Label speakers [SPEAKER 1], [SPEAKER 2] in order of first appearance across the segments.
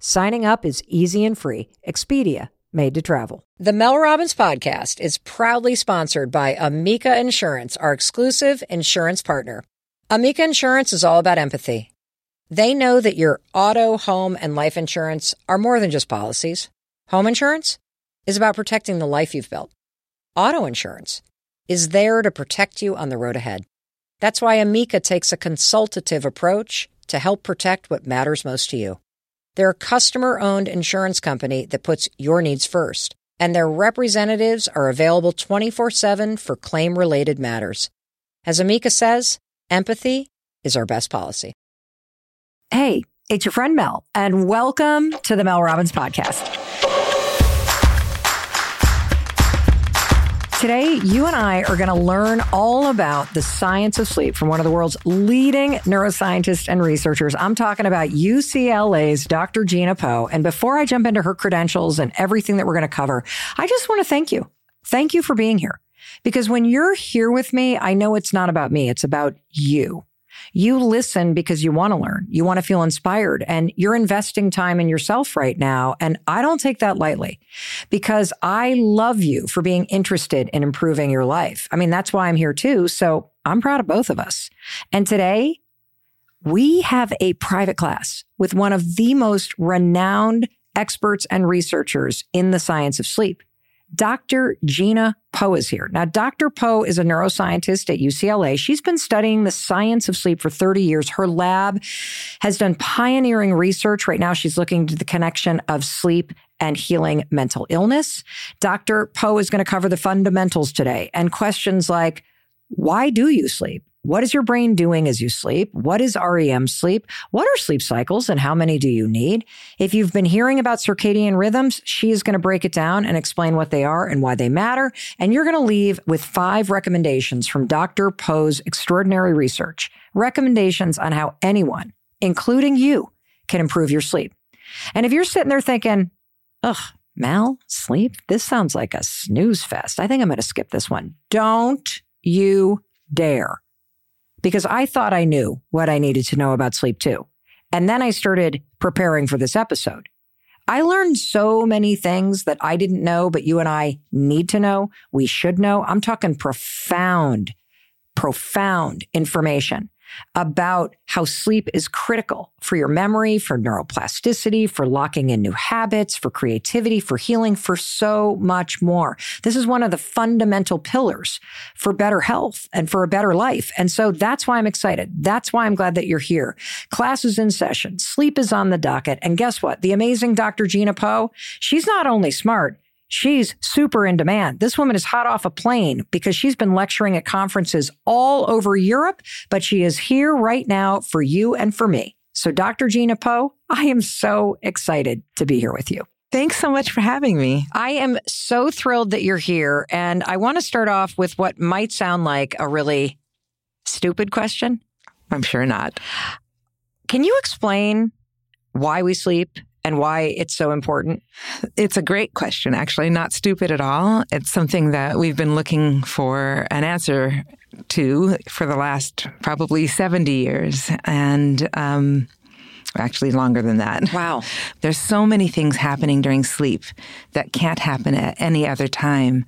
[SPEAKER 1] Signing up is easy and free. Expedia, made to travel. The Mel Robbins podcast is proudly sponsored by Amica Insurance, our exclusive insurance partner. Amica Insurance is all about empathy. They know that your auto, home, and life insurance are more than just policies. Home insurance is about protecting the life you've built. Auto insurance is there to protect you on the road ahead. That's why Amica takes a consultative approach to help protect what matters most to you. They're a customer owned insurance company that puts your needs first, and their representatives are available 24 7 for claim related matters. As Amica says, empathy is our best policy. Hey, it's your friend Mel, and welcome to the Mel Robbins Podcast. Today, you and I are going to learn all about the science of sleep from one of the world's leading neuroscientists and researchers. I'm talking about UCLA's Dr. Gina Poe. And before I jump into her credentials and everything that we're going to cover, I just want to thank you. Thank you for being here. Because when you're here with me, I know it's not about me, it's about you. You listen because you want to learn. You want to feel inspired and you're investing time in yourself right now. And I don't take that lightly because I love you for being interested in improving your life. I mean, that's why I'm here too. So I'm proud of both of us. And today we have a private class with one of the most renowned experts and researchers in the science of sleep. Dr. Gina Poe is here. Now, Dr. Poe is a neuroscientist at UCLA. She's been studying the science of sleep for 30 years. Her lab has done pioneering research. Right now, she's looking to the connection of sleep and healing mental illness. Dr. Poe is going to cover the fundamentals today and questions like, why do you sleep? What is your brain doing as you sleep? What is REM sleep? What are sleep cycles and how many do you need? If you've been hearing about circadian rhythms, she is going to break it down and explain what they are and why they matter. And you're going to leave with five recommendations from Dr. Poe's extraordinary research, recommendations on how anyone, including you, can improve your sleep. And if you're sitting there thinking, ugh, Mel, sleep, this sounds like a snooze fest. I think I'm going to skip this one. Don't you dare because I thought I knew what I needed to know about sleep too. And then I started preparing for this episode. I learned so many things that I didn't know, but you and I need to know. We should know. I'm talking profound, profound information about how sleep is critical for your memory, for neuroplasticity, for locking in new habits, for creativity, for healing, for so much more. This is one of the fundamental pillars for better health and for a better life. And so that's why I'm excited. That's why I'm glad that you're here. Class is in session. Sleep is on the docket. And guess what? The amazing Dr. Gina Poe, she's not only smart, She's super in demand. This woman is hot off a plane because she's been lecturing at conferences all over Europe, but she is here right now for you and for me. So, Dr. Gina Poe, I am so excited to be here with you.
[SPEAKER 2] Thanks so much for having me.
[SPEAKER 1] I am so thrilled that you're here. And I want to start off with what might sound like a really stupid question.
[SPEAKER 2] I'm sure not.
[SPEAKER 1] Can you explain why we sleep and why it's so important?
[SPEAKER 2] It's a great question, actually, not stupid at all. It's something that we've been looking for an answer to for the last probably 70 years. And um, actually longer than that.
[SPEAKER 1] Wow.
[SPEAKER 2] There's so many things happening during sleep that can't happen at any other time.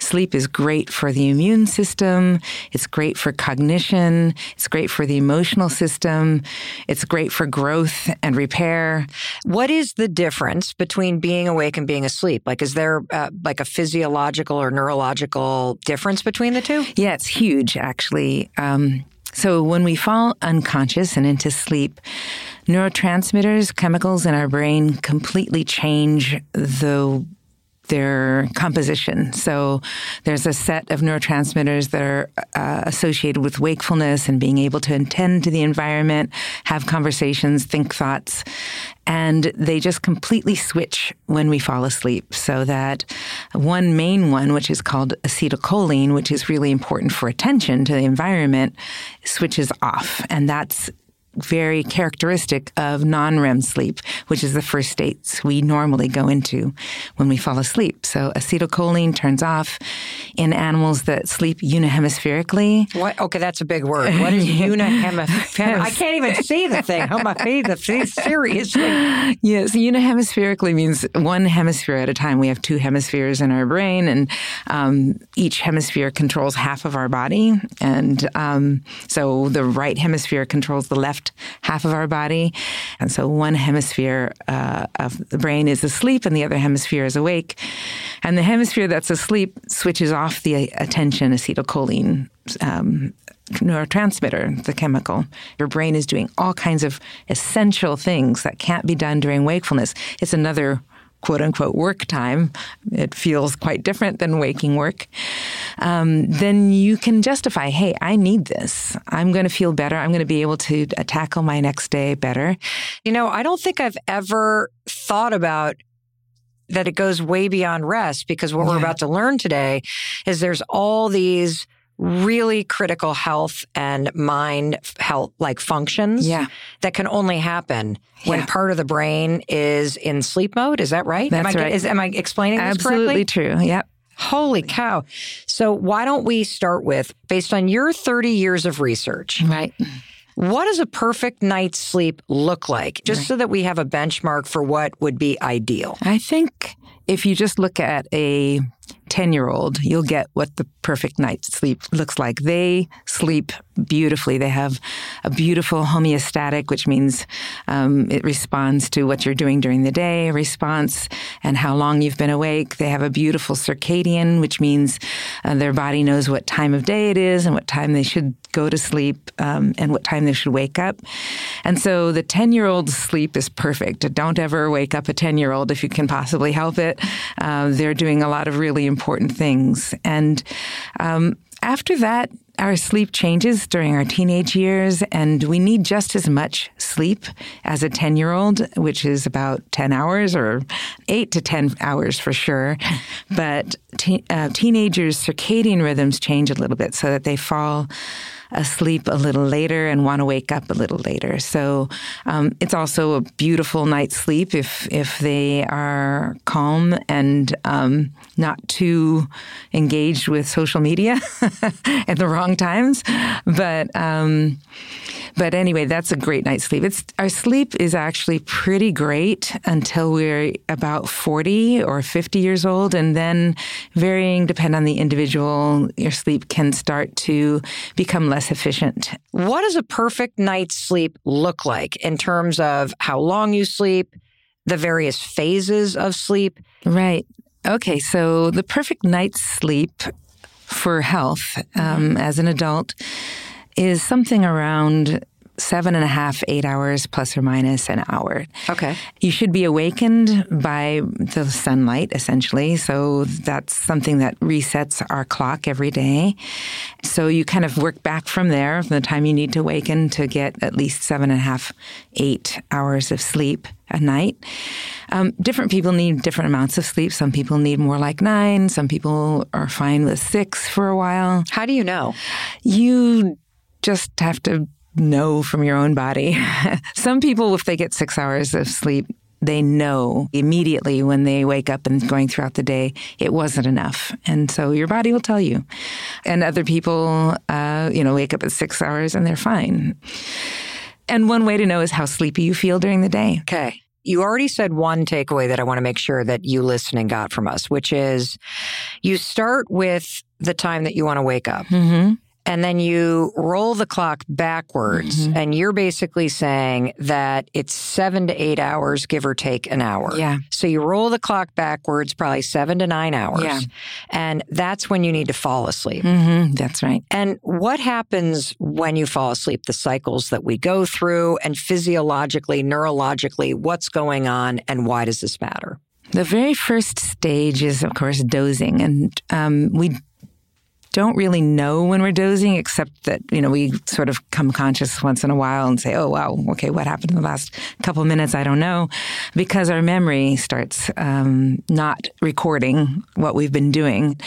[SPEAKER 2] Sleep is great for the immune system. It's great for cognition. It's great for the emotional system. It's great for growth and repair.
[SPEAKER 1] What is the difference between being awake and being asleep? Like, is there uh, like a physiological or neurological difference between the two?
[SPEAKER 2] Yeah, it's huge, actually. Um, so when we fall unconscious and into sleep, neurotransmitters, chemicals in our brain completely change the their composition. So there's a set of neurotransmitters that are uh, associated with wakefulness and being able to attend to the environment, have conversations, think thoughts. And they just completely switch when we fall asleep. So that one main one, which is called acetylcholine, which is really important for attention to the environment, switches off. And that's very characteristic of non REM sleep, which is the first states we normally go into when we fall asleep. So acetylcholine turns off in animals that sleep unihemispherically.
[SPEAKER 1] What? Okay, that's a big word. What is unihemispherically? I can't even see the thing. How am I feed the seriously?
[SPEAKER 2] Yes, unihemispherically means one hemisphere at a time. We have two hemispheres in our brain, and um, each hemisphere controls half of our body. And um, so the right hemisphere controls the left half of our body. And so one hemisphere uh, of the brain is asleep and the other hemisphere is awake. And the hemisphere that's asleep switches off the attention acetylcholine. Um, neurotransmitter, the chemical. Your brain is doing all kinds of essential things that can't be done during wakefulness. It's another quote unquote work time, it feels quite different than waking work, um, then you can justify, hey, I need this. I'm going to feel better. I'm going to be able to uh, tackle my next day better.
[SPEAKER 1] You know, I don't think I've ever thought about that it goes way beyond rest because what yeah. we're about to learn today is there's all these really critical health and mind health like functions
[SPEAKER 2] yeah.
[SPEAKER 1] that can only happen yeah. when part of the brain is in sleep mode. Is that right?
[SPEAKER 2] That's
[SPEAKER 1] am I,
[SPEAKER 2] right.
[SPEAKER 1] Is, am I explaining this
[SPEAKER 2] Absolutely true. Yep.
[SPEAKER 1] Holy cow. So why don't we start with, based on your 30 years of research.
[SPEAKER 2] Right.
[SPEAKER 1] What does a perfect night's sleep look like? Just right. so that we have a benchmark for what would be ideal.
[SPEAKER 2] I think if you just look at a 10 year old, you'll get what the perfect night's sleep looks like. They sleep beautifully. They have a beautiful homeostatic, which means um, it responds to what you're doing during the day, response and how long you've been awake. They have a beautiful circadian, which means uh, their body knows what time of day it is and what time they should go to sleep um, and what time they should wake up. And so the 10 year old's sleep is perfect. Don't ever wake up a 10 year old if you can possibly help it. Uh, they're doing a lot of really important things. And um, after that, our sleep changes during our teenage years, and we need just as much sleep as a 10 year old, which is about 10 hours or 8 to 10 hours for sure. But te- uh, teenagers' circadian rhythms change a little bit so that they fall asleep a little later and want to wake up a little later. So um, it's also a beautiful night's sleep if if they are calm and um, not too engaged with social media at the wrong times. But um, but anyway, that's a great night's sleep. It's our sleep is actually pretty great until we're about forty or fifty years old, and then varying depend on the individual, your sleep can start to become less efficient.
[SPEAKER 1] What does a perfect night's sleep look like in terms of how long you sleep, the various phases of sleep?
[SPEAKER 2] Right. Okay, so the perfect night's sleep for health um, as an adult is something around seven and a half, eight hours plus or minus an hour.
[SPEAKER 1] Okay.
[SPEAKER 2] You should be awakened by the sunlight, essentially. So that's something that resets our clock every day. So you kind of work back from there, from the time you need to awaken to get at least seven and a half, eight hours of sleep a night. Um, different people need different amounts of sleep. Some people need more like nine. Some people are fine with six for a while.
[SPEAKER 1] How do you know?
[SPEAKER 2] You just have to know from your own body. Some people, if they get six hours of sleep, they know immediately when they wake up and going throughout the day, it wasn't enough. And so your body will tell you. And other people, uh, you know, wake up at six hours and they're fine. And one way to know is how sleepy you feel during the day.
[SPEAKER 1] Okay. You already said one takeaway that I want to make sure that you listening got from us, which is you start with the time that you want to wake up.
[SPEAKER 2] Mm-hmm
[SPEAKER 1] and then you roll the clock backwards mm-hmm. and you're basically saying that it's seven to eight hours give or take an hour
[SPEAKER 2] yeah
[SPEAKER 1] so you roll the clock backwards probably seven to nine hours
[SPEAKER 2] yeah.
[SPEAKER 1] and that's when you need to fall asleep
[SPEAKER 2] mm-hmm. that's right
[SPEAKER 1] and what happens when you fall asleep the cycles that we go through and physiologically neurologically what's going on and why does this matter
[SPEAKER 2] The very first stage is, of course, dozing. And um, we don't really know when we're dozing, except that, you know, we sort of come conscious once in a while and say, oh, wow, okay, what happened in the last couple minutes? I don't know. Because our memory starts um, not recording what we've been doing.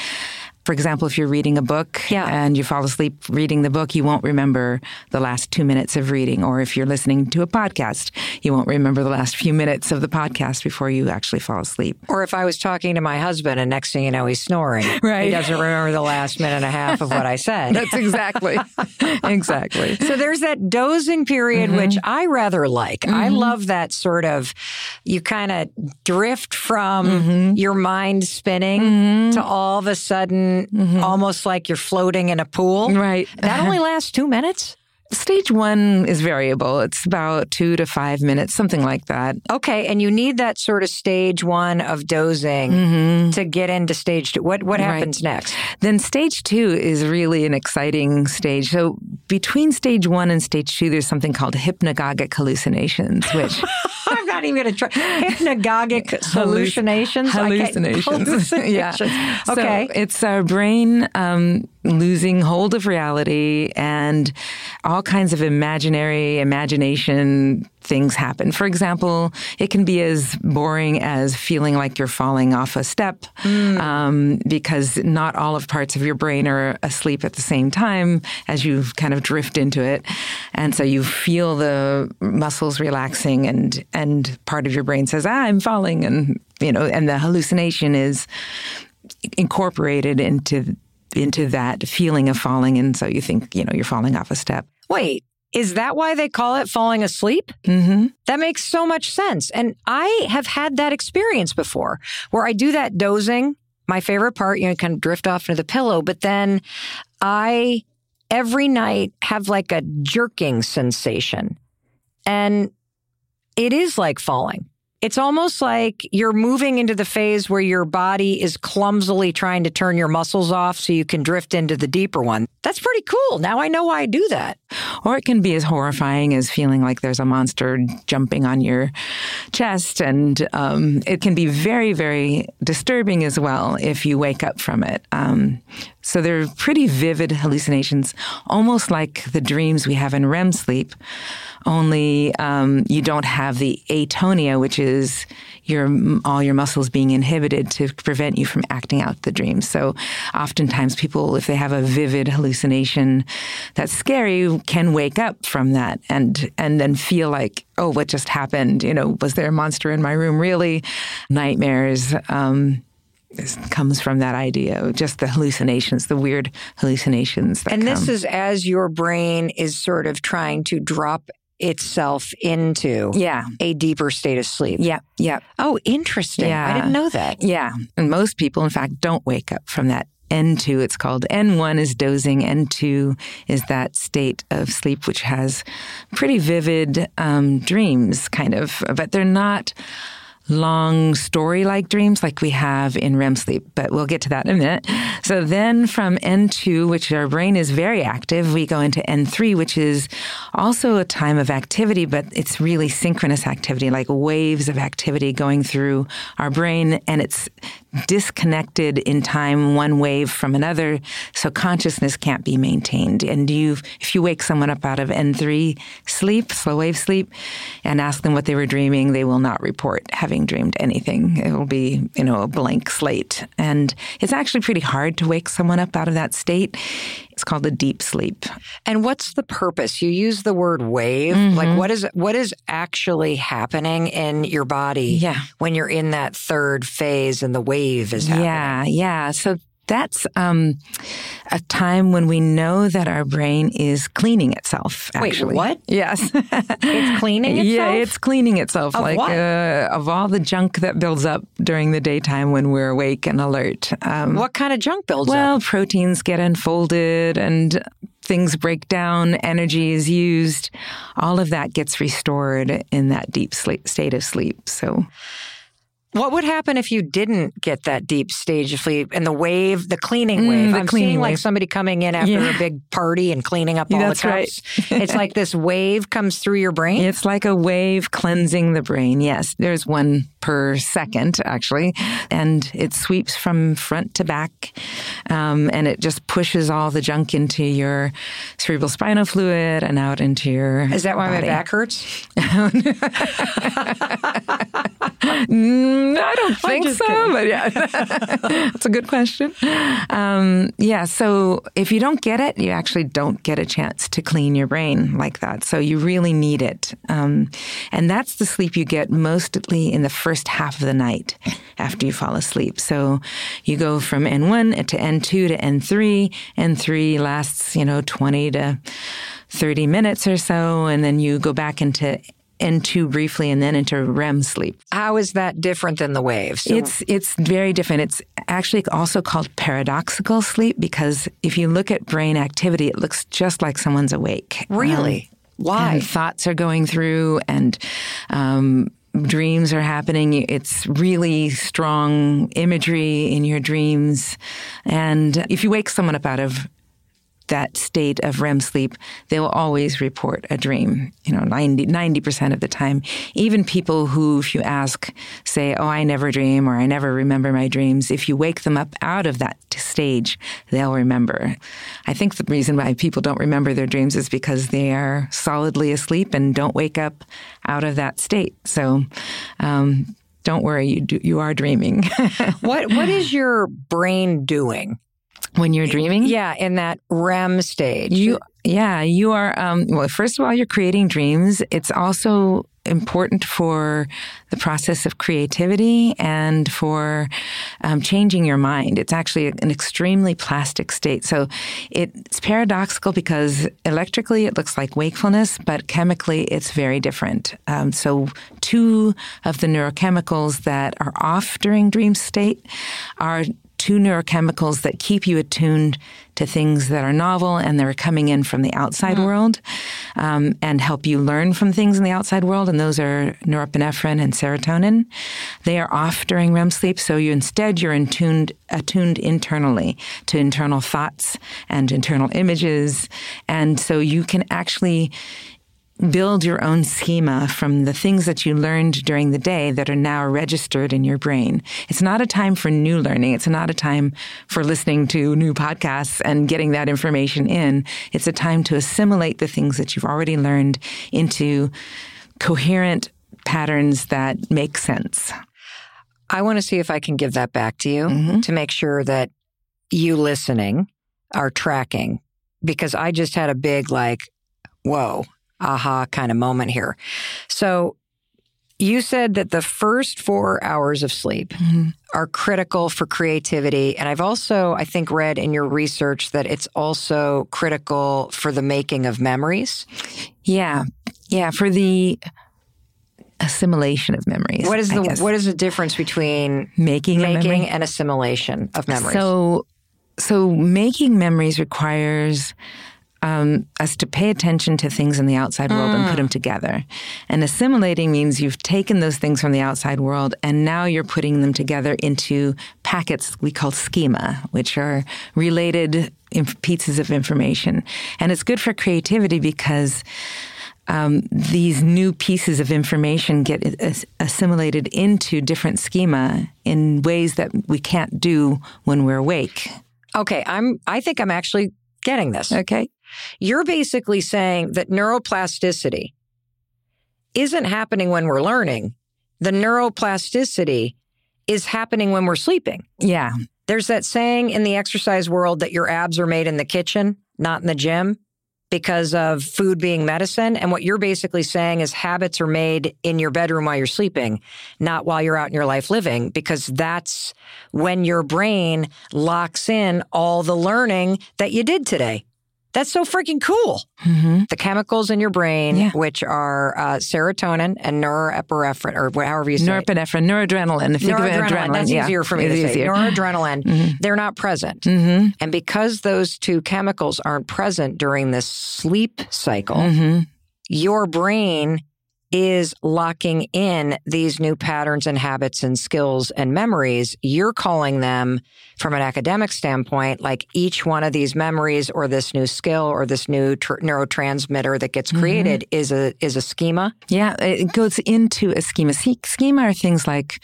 [SPEAKER 2] For example, if you're reading a book
[SPEAKER 1] yeah.
[SPEAKER 2] and you fall asleep reading the book, you won't remember the last two minutes of reading. Or if you're listening to a podcast, you won't remember the last few minutes of the podcast before you actually fall asleep.
[SPEAKER 1] Or if I was talking to my husband and next thing you know, he's snoring.
[SPEAKER 2] Right.
[SPEAKER 1] He doesn't remember the last minute and a half of what I said.
[SPEAKER 2] That's exactly. exactly.
[SPEAKER 1] So there's that dozing period, mm-hmm. which I rather like. Mm-hmm. I love that sort of, you kind of drift from mm-hmm. your mind spinning
[SPEAKER 2] mm-hmm.
[SPEAKER 1] to all of a sudden mm-hmm. almost like you're floating in a pool.
[SPEAKER 2] Right.
[SPEAKER 1] That only lasts two minutes?
[SPEAKER 2] Stage one is variable. It's about two to five minutes, something like that.
[SPEAKER 1] Okay, and you need that sort of stage one of dozing
[SPEAKER 2] mm-hmm.
[SPEAKER 1] to get into stage two. What what happens right. next?
[SPEAKER 2] Then stage two is really an exciting stage. So between stage one and stage two, there's something called hypnagogic hallucinations, which
[SPEAKER 1] I'm not even going to try hypnagogic hallucinations.
[SPEAKER 2] Hallucinations.
[SPEAKER 1] hallucinations.
[SPEAKER 2] yeah.
[SPEAKER 1] Okay.
[SPEAKER 2] So it's our brain um, losing hold of reality and all kinds of imaginary imagination things happen. For example, it can be as boring as feeling like you're falling off a step
[SPEAKER 1] mm.
[SPEAKER 2] um, because not all of parts of your brain are asleep at the same time as you kind of drift into it. And so you feel the muscles relaxing and, and part of your brain says, ah, I'm falling. And, you know, and the hallucination is incorporated into into that feeling of falling and so you think you know you're falling off a step
[SPEAKER 1] wait is that why they call it falling asleep?
[SPEAKER 2] Mm-hmm.
[SPEAKER 1] That makes so much sense. And I have had that experience before where I do that dozing. My favorite part, you know, kind of drift off into the pillow, but then I every night have like a jerking sensation. And it is like falling. It's almost like you're moving into the phase where your body is clumsily trying to turn your muscles off so you can drift into the deeper one. That's pretty cool. Now I know why I do that.
[SPEAKER 2] Or it can be as horrifying as feeling like there's a monster jumping on your chest. And um, it can be very, very disturbing as well if you wake up from it. Um, so they're pretty vivid hallucinations, almost like the dreams we have in REM sleep only um, you don't have the atonia, which is your all your muscles being inhibited to prevent you from acting out the dream. So, oftentimes, people, if they have a vivid hallucination that's scary, can wake up from that and and then feel like, oh, what just happened? You know, was there a monster in my room? Really, nightmares. Um, comes from that idea, just the hallucinations, the weird hallucinations.
[SPEAKER 1] and this
[SPEAKER 2] come.
[SPEAKER 1] is as your brain is sort of trying to drop itself into
[SPEAKER 2] yeah.
[SPEAKER 1] a deeper state of sleep.
[SPEAKER 2] Yeah, yeah.
[SPEAKER 1] Oh, interesting.
[SPEAKER 2] Yeah.
[SPEAKER 1] I didn't know that.
[SPEAKER 2] Yeah. And most people, in fact, don't wake up from that N2, it's called. N1 is dozing. N2 is that state of sleep which has pretty vivid um, dreams, kind of, but they're not long story like dreams like we have in REM sleep, but we'll get to that in a minute. So then from N2, which our brain is very active, we go into N3, which is also a time of activity, but it's really synchronous activity, like waves of activity going through our brain. And it's disconnected in time, one wave from another, so consciousness can't be maintained. And you, if you wake someone up out of N3 sleep, slow wave sleep, and ask them what they were dreaming, they will not report having dreamed anything. It will be, you know, a blank slate. And it's actually pretty hard to wake someone up out of that state. It's called a deep sleep.
[SPEAKER 1] And what's the purpose? You use the word wave. Mm-hmm. Like what is what is actually happening in your body
[SPEAKER 2] yeah.
[SPEAKER 1] when you're in that third phase and the wave is happening?
[SPEAKER 2] Yeah, yeah. So that's um, a time when we know that our brain is cleaning itself. Actually,
[SPEAKER 1] Wait, what?
[SPEAKER 2] Yes,
[SPEAKER 1] it's cleaning itself.
[SPEAKER 2] Yeah, it's cleaning itself.
[SPEAKER 1] Of
[SPEAKER 2] like? Uh, of all the junk that builds up during the daytime when we're awake and alert.
[SPEAKER 1] Um, what kind of junk builds
[SPEAKER 2] well,
[SPEAKER 1] up?
[SPEAKER 2] Well, proteins get unfolded and things break down, energy is used. All of that gets restored in that deep sleep, state of sleep. So.
[SPEAKER 1] What would happen if you didn't get that deep stage of sleep and the wave, the cleaning wave?
[SPEAKER 2] Mm, the
[SPEAKER 1] I'm
[SPEAKER 2] cleaning
[SPEAKER 1] seeing
[SPEAKER 2] wave.
[SPEAKER 1] like somebody coming in after
[SPEAKER 2] yeah.
[SPEAKER 1] a big party and cleaning up all
[SPEAKER 2] That's
[SPEAKER 1] the cups.
[SPEAKER 2] Right.
[SPEAKER 1] it's like this wave comes through your brain.
[SPEAKER 2] It's like a wave cleansing the brain. Yes, there's one per second, actually. And it sweeps from front to back. Um, and it just pushes all the junk into your cerebral spinal fluid and out into your.
[SPEAKER 1] Is that why
[SPEAKER 2] body.
[SPEAKER 1] my back hurts?
[SPEAKER 2] Mm, I don't think so,
[SPEAKER 1] kidding.
[SPEAKER 2] but yeah, that's a good question. Um, yeah, so if you don't get it, you actually don't get a chance to clean your brain like that. So you really need it. Um, and that's the sleep you get mostly in the first half of the night after you fall asleep. So you go from N1 to N2 to N3. N3 lasts, you know, 20 to 30 minutes or so, and then you go back into N2 briefly and then into REM sleep.
[SPEAKER 1] How is that different than the waves?
[SPEAKER 2] It's it's very different. It's actually also called paradoxical sleep because if you look at brain activity, it looks just like someone's awake.
[SPEAKER 1] really?
[SPEAKER 2] Um,
[SPEAKER 1] Why?
[SPEAKER 2] and thoughts are going through and um, dreams are happening. It's really strong imagery in your dreams. And if you wake someone up out of that state of REM sleep, they will always report a dream, you know, 90, percent of the time. Even people who, if you ask, say, oh, I never dream or I never remember my dreams, if you wake them up out of that stage, they'll remember. I think the reason why people don't remember their dreams is because they are solidly asleep and don't wake up out of that state. So, um, don't worry, you do, you are dreaming
[SPEAKER 1] what What is your brain doing?
[SPEAKER 2] When you're dreaming.
[SPEAKER 1] Yeah, in that REM stage.
[SPEAKER 2] You, yeah, you are. Um, well, first of all, you're creating dreams. It's also important for the process of creativity and for um, changing your mind. It's actually an extremely plastic state. So it's paradoxical because electrically it looks like wakefulness, but chemically it's very different. Um, so two of the neurochemicals that are off during dream state are two neurochemicals that keep you attuned to things that are novel and they're coming in from the outside world um, and help you learn from things in the outside world. And those are norepinephrine and serotonin. They are off during REM sleep, so you instead you're attuned attuned internally to internal thoughts and internal images, and so you can actually build your own schema from the things that you learned during the day that are now registered in your brain. It's not a time for new learning. It's not a time for listening to new podcasts and getting that information in. It's a time to assimilate the things that you've already learned into coherent patterns that make sense.
[SPEAKER 1] I want to see if I can give that back to you mm-hmm. to make sure that you listening are tracking because I just had a big, like, whoa, aha kind of moment here. So you said that the first four hours of sleep mm-hmm. are critical for creativity. And I've also, I think, read in your research that it's also critical for the making of memories.
[SPEAKER 2] Yeah. Yeah. For the assimilation of memories.
[SPEAKER 1] What is the what is the difference between
[SPEAKER 2] making
[SPEAKER 1] making and assimilation of memories?
[SPEAKER 2] So, so making memories requires um, us to pay attention to things in the outside world and put them together. And assimilating means you've taken those things from the outside world and now you're putting them together into packets we call schema, which are related inf- pieces of information. And it's good for creativity because um, these new pieces of information get as- assimilated into different schema in ways that we can't do when we're awake.
[SPEAKER 1] okay, I'm I think I'm actually getting this.
[SPEAKER 2] Okay.
[SPEAKER 1] You're basically saying that neuroplasticity isn't happening when we're learning. The neuroplasticity is happening when we're sleeping.
[SPEAKER 2] Yeah.
[SPEAKER 1] There's that saying in the exercise world that your abs are made in the kitchen, not in the gym, because of food being medicine. And what you're basically saying is habits are made in your bedroom while you're sleeping, not while you're out in your life living, because that's when your brain locks in all the learning that you did today. That's so freaking cool.
[SPEAKER 2] hmm
[SPEAKER 1] The chemicals in your brain,
[SPEAKER 2] Yeah.
[SPEAKER 1] which are uh, serotonin and norepinephrine, or however you say it.
[SPEAKER 2] Norepinephrine, noradrenaline. If you think of
[SPEAKER 1] Noradrenaline.
[SPEAKER 2] adrenaline,
[SPEAKER 1] That's
[SPEAKER 2] yeah,
[SPEAKER 1] easier for me
[SPEAKER 2] it's
[SPEAKER 1] to say.
[SPEAKER 2] easier.
[SPEAKER 1] Noradrenaline. They're not present.
[SPEAKER 2] hmm
[SPEAKER 1] And because those two chemicals aren't present during this sleep cycle,
[SPEAKER 2] hmm
[SPEAKER 1] your brain is locking in these new patterns and habits and skills and memories. You're calling them from an academic standpoint, like each one of these memories or this new skill or this new tr- neurotransmitter that gets created mm-hmm. is a is a schema.
[SPEAKER 2] Yeah, it goes into a schema. Schema are things like,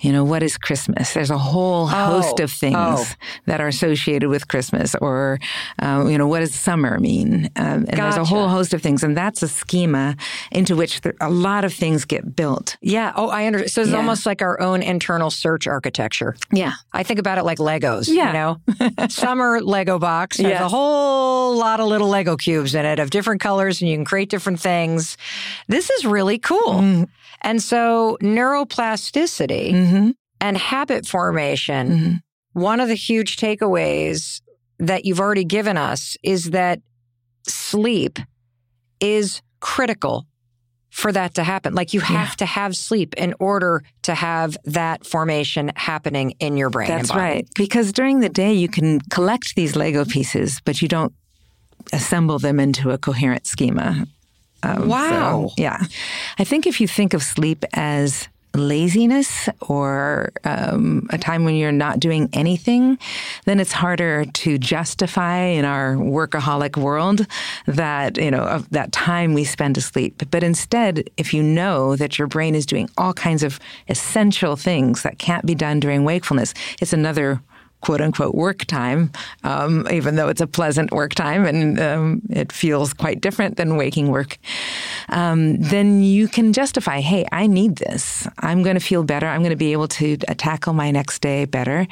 [SPEAKER 2] you know, what is Christmas? There's a whole host oh, of things oh. that are associated with Christmas, or uh, you know, what does summer mean? Um, and gotcha. there's a whole host of things, and that's a schema into which there, a lot of things get built.
[SPEAKER 1] Yeah. Oh, I understand. So it's yeah. almost like our own internal search architecture.
[SPEAKER 2] Yeah.
[SPEAKER 1] I think about it like Legos. Yeah. You know, summer Lego box has yes. a whole lot of little Lego cubes in it of different colors, and you can create different things. This is really cool. Mm. And so neuroplasticity mm-hmm. and habit formation. Mm-hmm. One of the huge takeaways that you've already given us is that sleep is critical for that to happen. Like you have yeah. to have sleep in order to have that formation happening in your brain.
[SPEAKER 2] That's right. Because during the day, you can collect these Lego pieces, but you don't assemble them into a coherent schema.
[SPEAKER 1] Um, wow.
[SPEAKER 2] So, yeah. I think if you think of sleep as laziness or um, a time when you're not doing anything, then it's harder to justify in our workaholic world that you know of that time we spend asleep. But instead, if you know that your brain is doing all kinds of essential things that can't be done during wakefulness, it's another quote unquote work time, um, even though it's a pleasant work time and um, it feels quite different than waking work, um, then you can justify, hey, I need this. I'm going to feel better. I'm going to be able to tackle my next day better.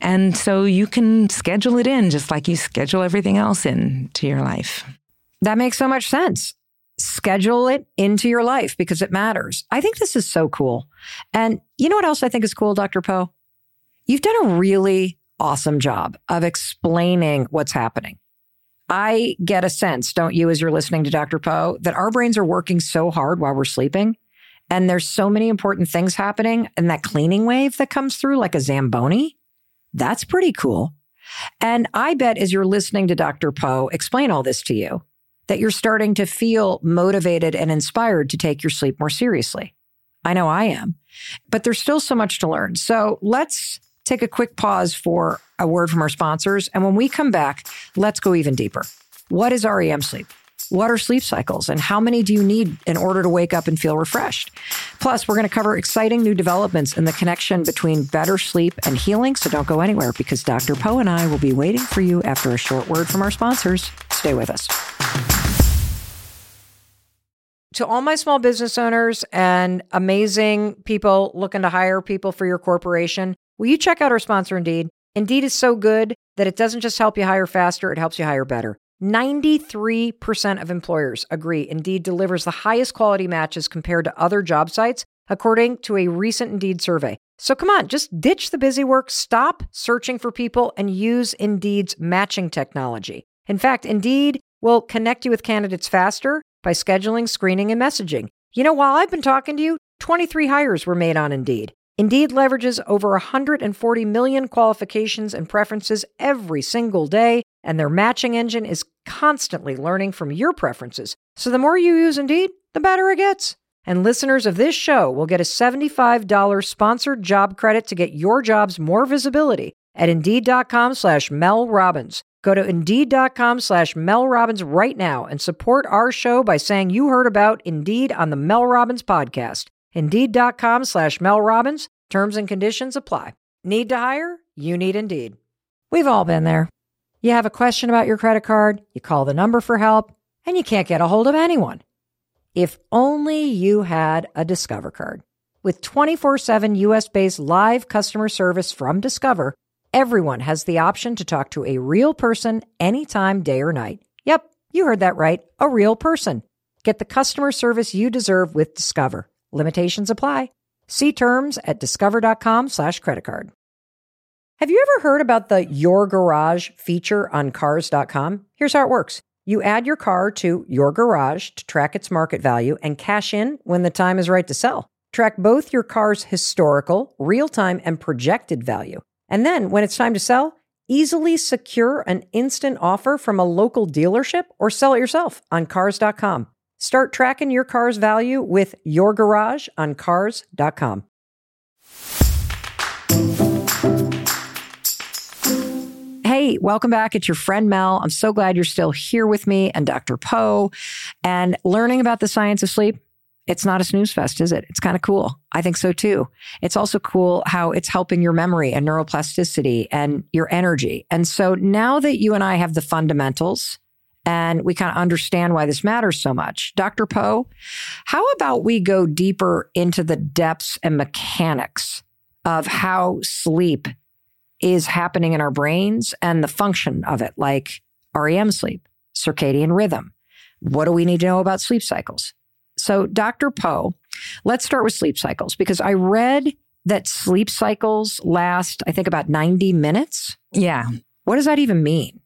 [SPEAKER 2] And so you can schedule it in just like you schedule everything else into your life.
[SPEAKER 1] That makes so much sense schedule it into your life because it matters. I think this is so cool. And you know what else I think is cool, Dr. Poe? You've done a really awesome job of explaining what's happening. I get a sense, don't you, as you're listening to Dr. Poe, that our brains are working so hard while we're sleeping. And there's so many important things happening. And that cleaning wave that comes through like a Zamboni, that's pretty cool. And I bet as you're listening to Dr. Poe explain all this to you, that you're starting to feel motivated and inspired to take your sleep more seriously. I know I am, but there's still so much to learn. So let's take a quick pause for a word from our sponsors. And when we come back, let's go even deeper. What is REM sleep? What are sleep cycles and how many do you need in order to wake up and feel refreshed? Plus, we're going to cover exciting new developments in the connection between better sleep and healing. So don't go anywhere because Dr. Poe and I will be waiting for you after a short word from our sponsors. Stay with us. To all my small business owners and amazing people looking to hire people for your corporation, Will you check out our sponsor, Indeed? Indeed is so good that it doesn't just help you hire faster, it helps you hire better. 93% of employers agree Indeed delivers the highest quality matches compared to other job sites, according to a recent Indeed survey. So come on, just ditch the busy work, stop searching for people, and use Indeed's matching technology. In fact, Indeed will connect you with candidates faster by scheduling, screening, and messaging. You know, while I've been talking to you, 23 hires were made on Indeed. Indeed leverages over 140 million qualifications and preferences every single day, and their matching engine is constantly learning from your preferences. So the more you use Indeed, the better it gets. And listeners of this show will get a $75 sponsored job credit to get your jobs more visibility at Indeed.com slash Mel Robbins. Go to Indeed.com slash Mel Robbins right now and support our show by saying you heard about Indeed on the Mel Robbins podcast. Indeed.com slash Mel Robbins. Terms and conditions apply. Need to hire? You need Indeed. We've all been there. You have a question about your credit card, you call the number for help, and you can't get a hold of anyone. If only you had a Discover card. With 24 7 US based live customer service from Discover, everyone has the option to talk to a real person anytime, day or night. Yep, you heard that right. A real person. Get the customer service you deserve with Discover. Limitations apply. See terms at discover.com slash credit card. Have you ever heard about the Your Garage feature on cars.com? Here's how it works. You add your car to Your Garage to track its market value and cash in when the time is right to sell. Track both your car's historical, real time, and projected value. And then when it's time to sell, easily secure an instant offer from a local dealership or sell it yourself on cars.com. Start tracking your car's value with your garage on cars.com. Hey, welcome back. It's your friend Mel. I'm so glad you're still here with me and Dr. Poe and learning about the science of sleep. It's not a snooze fest, is it? It's kind of cool. I think so too. It's also cool how it's helping your memory and neuroplasticity and your energy. And so now that you and I have the fundamentals and we kind of understand why this matters so much, Dr. Poe, how about we go deeper into the depths and mechanics of how sleep is happening in our brains and the function of it, like REM sleep, circadian rhythm. What do we need to know about sleep cycles? So, Dr. Poe, let's start with sleep cycles because I read that sleep cycles last, I think, about 90 minutes.
[SPEAKER 2] Yeah.
[SPEAKER 1] What does that even mean?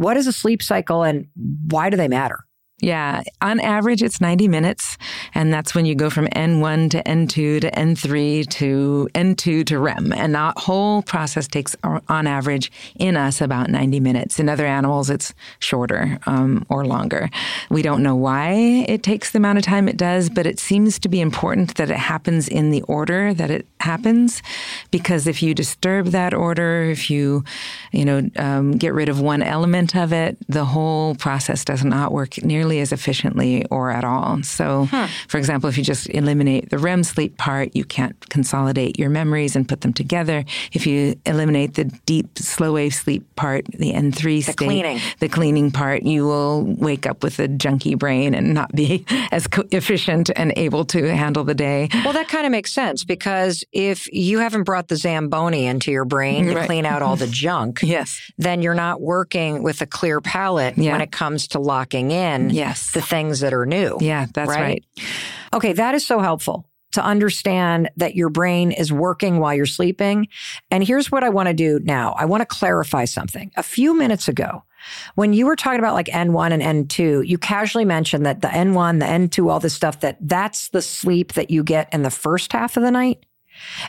[SPEAKER 1] What is a sleep cycle and why do they matter?
[SPEAKER 2] Yeah, on average, it's 90 minutes. And that's when you go from N1 to N2 to N3 to N2 to REM. And that whole process takes, on average, in us about 90 minutes. In other animals, it's shorter um, or longer. We don't know why it takes the amount of time it does, but it seems to be important that it happens in the order that it happens. Because if you disturb that order, if you, you know, um, get rid of one element of it, the whole process does not work nearly nearly as efficiently or at all. So, huh. for example, if you just eliminate the REM sleep part, you can't consolidate your memories and put them together. If you eliminate the deep slow wave sleep part, the N3
[SPEAKER 1] the
[SPEAKER 2] state,
[SPEAKER 1] cleaning.
[SPEAKER 2] the cleaning part, you will wake up with a junky brain and not be as co- efficient and able to handle the day.
[SPEAKER 1] Well, that kind of makes sense because if you haven't brought the Zamboni into your brain to right. clean out all the junk,
[SPEAKER 2] yes.
[SPEAKER 1] then you're not working with a clear palette yeah. when it comes to locking in
[SPEAKER 2] yes.
[SPEAKER 1] the things that are new.
[SPEAKER 2] Yeah, that's right? right.
[SPEAKER 1] Okay, that is so helpful to understand that your brain is working while you're sleeping. And here's what I want to do now. I want to clarify something. A few minutes ago, when you were talking about like N1 and N2, you casually mentioned that the N1, the N2, all this stuff, that that's the sleep that you get in the first half of the night.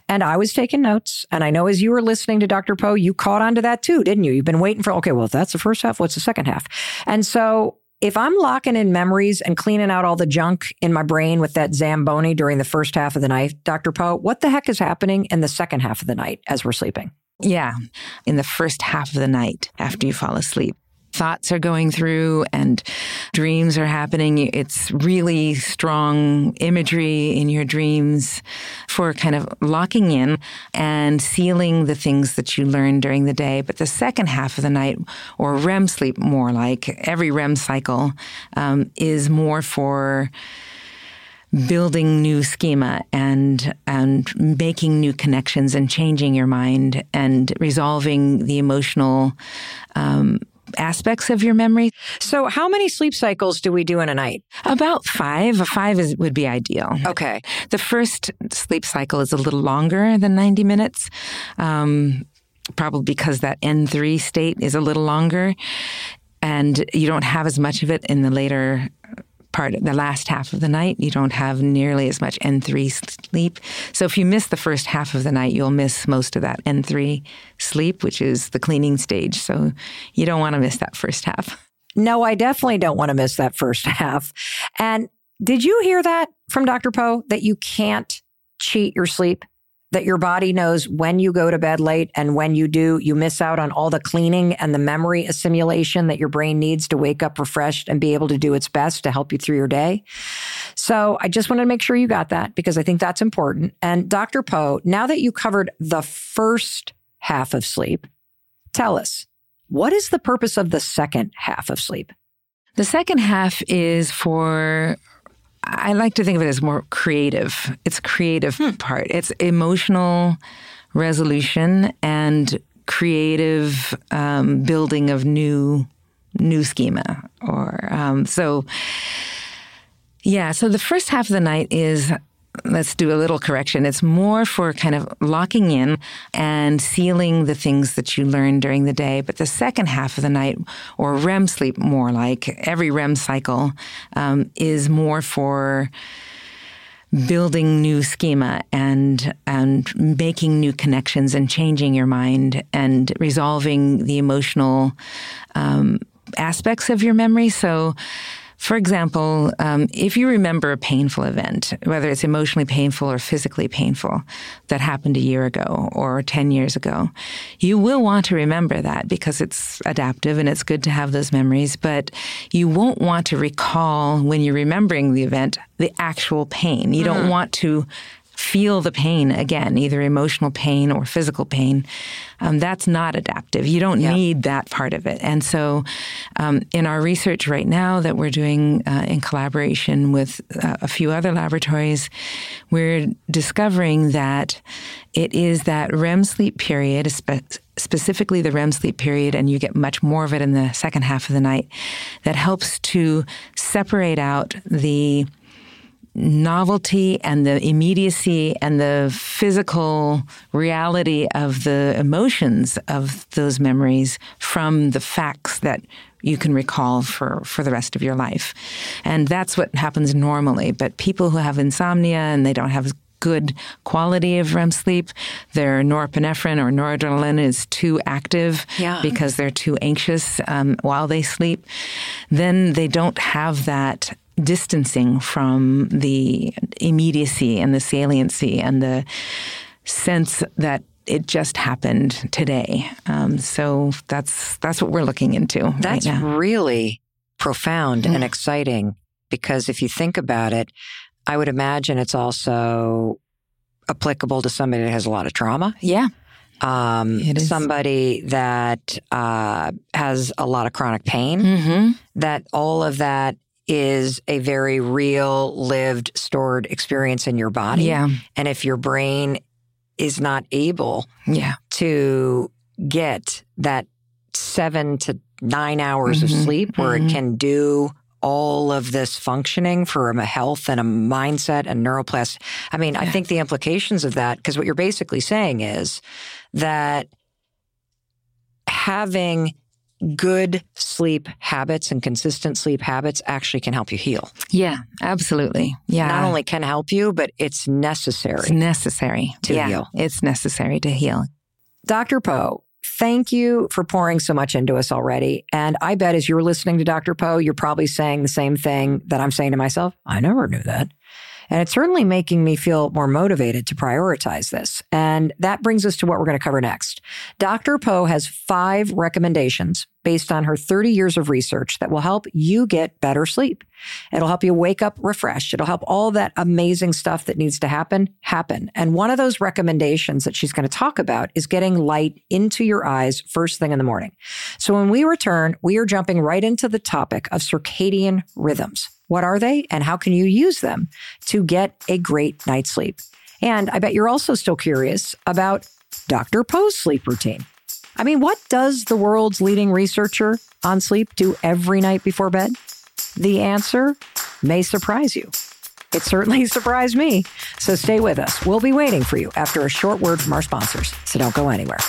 [SPEAKER 1] And I was taking notes. And I know as you were listening to Dr. Poe, you caught on to that too, didn't you? You've been waiting for, okay, well, if that's the first half, what's the second half? And so if I'm locking in memories and cleaning out all the junk in my brain with that Zamboni during the first half of the night, Dr. Poe, what the heck is happening in the second half of the night as we're sleeping?
[SPEAKER 2] Yeah, in the first half of the night after you fall asleep thoughts are going through and dreams are happening. It's really strong imagery in your dreams for kind of locking in and sealing the things that you learn during the day. But the second half of the night, or REM sleep more like every REM cycle, um, is more for building new schema and and making new connections and changing your mind and resolving the emotional um, aspects of your memory.
[SPEAKER 1] So, how many sleep cycles do we do in a night?
[SPEAKER 2] About five. Five is, would be ideal.
[SPEAKER 1] Okay.
[SPEAKER 2] The first sleep cycle is a little longer than 90 minutes. Um, probably because that N3 state is a little longer and you don't have as much of it in the later part, of the last half of the night, you don't have nearly as much N3 sleep. So if you miss the first half of the night, you'll miss most of that N3 sleep, which is the cleaning stage. So you don't want to miss that first half.
[SPEAKER 1] No, I definitely don't want to miss that first half. And did you hear that from Dr. Poe that you can't cheat your sleep? That your body knows when you go to bed late and when you do, you miss out on all the cleaning and the memory assimilation that your brain needs to wake up refreshed and be able to do its best to help you through your day. So I just wanted to make sure you got that because I think that's important. And Dr. Poe, now that you covered the first half of sleep, tell us what is the purpose of the second half of sleep?
[SPEAKER 2] The second half is for I like to think of it as more creative. It's creative hmm. part. It's emotional resolution and creative um, building of new new schema. Or um, so, yeah. So the first half of the night is let's do a little correction. It's more for kind of locking in and sealing the things that you learn during the day. But the second half of the night, or REM sleep more like every REM cycle, um, is more for building new schema and and making new connections and changing your mind and resolving the emotional um, aspects of your memory. So For example, um, if you remember a painful event, whether it's emotionally painful or physically painful that happened a year ago or 10 years ago, you will want to remember that because it's adaptive and it's good to have those memories, but you won't want to recall when you're remembering the event the actual pain. You mm. don't want to feel the pain again, either emotional pain or physical pain, um, that's not adaptive. You don't yeah. need that part of it. And so, um, in our research right now that we're doing uh, in collaboration with uh, a few other laboratories, we're discovering that it is that REM sleep period, specifically the REM sleep period, and you get much more of it in the second half of the night, that helps to separate out the novelty and the immediacy and the physical reality of the emotions of those memories from the facts that you can recall for, for the rest of your life. And that's what happens normally. But people who have insomnia and they don't have good quality of REM sleep. Their norepinephrine or noradrenaline is too active yeah. because they're too anxious um, while they sleep. Then they don't have that distancing from the immediacy and the saliency and the sense that it just happened today. Um, so that's that's what we're looking into.
[SPEAKER 1] That's
[SPEAKER 2] right
[SPEAKER 1] really profound mm. and exciting because if you think about it, I would imagine it's also applicable to somebody that has a lot of trauma.
[SPEAKER 2] Yeah.
[SPEAKER 1] Um, somebody that uh, has a lot of chronic pain, mm-hmm. that all of that is a very real, lived, stored experience in your body.
[SPEAKER 2] Yeah.
[SPEAKER 1] And if your brain is not able
[SPEAKER 2] yeah.
[SPEAKER 1] to get that seven to nine hours mm-hmm. of sleep where mm-hmm. it can do all of this functioning for a health and a mindset and neuroplast. I mean, yeah. I think the implications of that, because what you're basically saying is that having good sleep habits and consistent sleep habits actually can help you heal.
[SPEAKER 2] Yeah, absolutely. Yeah.
[SPEAKER 1] Not only can help you, but it's necessary.
[SPEAKER 2] It's necessary
[SPEAKER 1] to
[SPEAKER 2] yeah,
[SPEAKER 1] heal.
[SPEAKER 2] It's necessary to heal.
[SPEAKER 1] Dr. Poe, thank you for pouring so much into us already. And I bet as you're listening to Dr. Poe, you're probably saying the same thing that I'm saying to myself. I never knew that. And it's certainly making me feel more motivated to prioritize this. And that brings us to what we're going to cover next. Dr. Poe has five recommendations based on her 30 years of research that will help you get better sleep. It'll help you wake up refreshed. It'll help all that amazing stuff that needs to happen happen. And one of those recommendations that she's going to talk about is getting light into your eyes first thing in the morning. So when we return, we are jumping right into the topic of circadian rhythms. What are they and how can you use them to get a great night's sleep? And I bet you're also still curious about Dr. Poe's sleep routine. I mean, what does the world's leading researcher on sleep do every night before bed? The answer may surprise you. It certainly surprised me. So stay with us. We'll be waiting for you after a short word from our sponsors. So don't go anywhere.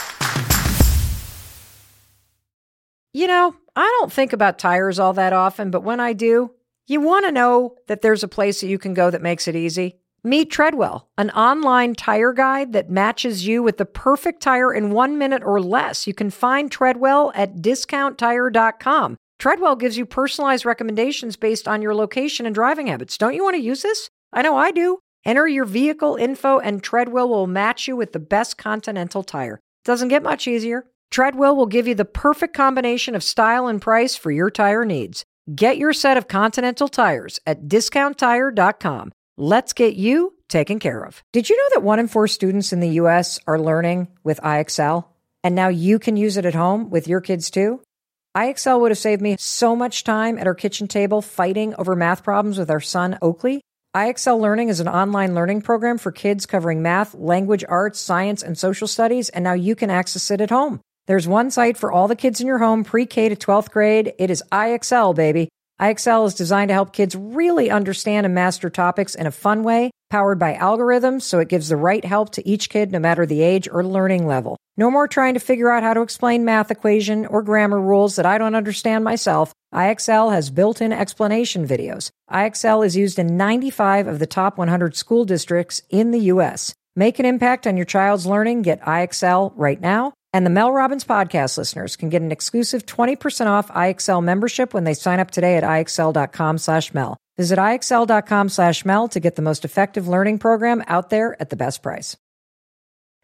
[SPEAKER 1] You know, I don't think about tires all that often, but when I do, you want to know that there's a place that you can go that makes it easy? Meet Treadwell, an online tire guide that matches you with the perfect tire in one minute or less. You can find Treadwell at discounttire.com. Treadwell gives you personalized recommendations based on your location and driving habits. Don't you want to use this? I know I do. Enter your vehicle info, and Treadwell will match you with the best Continental tire. Doesn't get much easier. Treadwell will give you the perfect combination of style and price for your tire needs. Get your set of Continental tires at discounttire.com. Let's get you taken care of. Did you know that one in four students in the U.S. are learning with IXL? And now you can use it at home with your kids too? IXL would have saved me so much time at our kitchen table fighting over math problems with our son, Oakley. IXL Learning is an online learning program for kids covering math, language arts, science, and social studies, and now you can access it at home. There's one site for all the kids in your home, pre K to 12th grade. It is IXL, baby. IXL is designed to help kids really understand and master topics in a fun way, powered by algorithms, so it gives the right help to each kid no matter the age or learning level. No more trying to figure out how to explain math equation or grammar rules that I don't understand myself. IXL has built-in explanation videos. IXL is used in 95 of the top 100 school districts in the US. Make an impact on your child's learning. Get IXL right now And the Mel Robbins podcast listeners can get an exclusive 20% off IXL membership when they sign up today at IXL.com slash Mel. Visit IXL.com slash Mel to get the most effective learning program out there at the best price.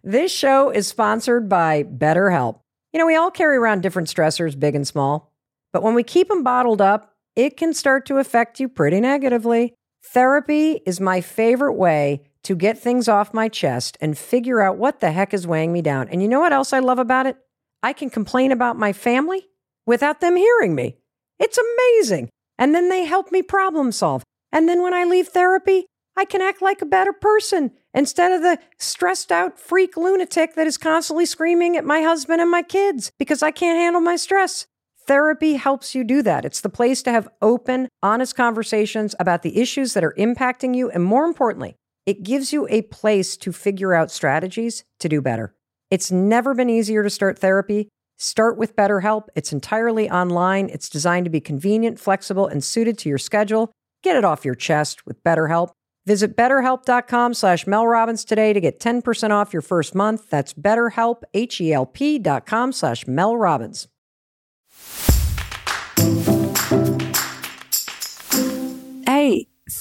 [SPEAKER 1] This show is sponsored by BetterHelp. You know, we all carry around different stressors, big and small, but when we keep them bottled up, it can start to affect you pretty negatively. Therapy is my favorite way to get things off my chest and figure out what the heck is weighing me down. And you know what else I love about it? I can complain about my family without them hearing me. It's amazing. And then they help me problem solve. And then when I leave therapy, I can act like a better person instead of the stressed out freak lunatic that is constantly screaming at my husband and my kids because I can't handle my stress. Therapy helps you do that. It's the place to have open, honest conversations about the issues that are impacting you. And more importantly, it gives you a place to figure out strategies to do better. It's never been easier to start therapy. Start with BetterHelp. It's entirely online. It's designed to be convenient, flexible, and suited to your schedule. Get it off your chest with BetterHelp. Visit betterhelp.com slash melrobbins today to get 10% off your first month. That's betterhelp, H-E-L-P dot com slash melrobbins.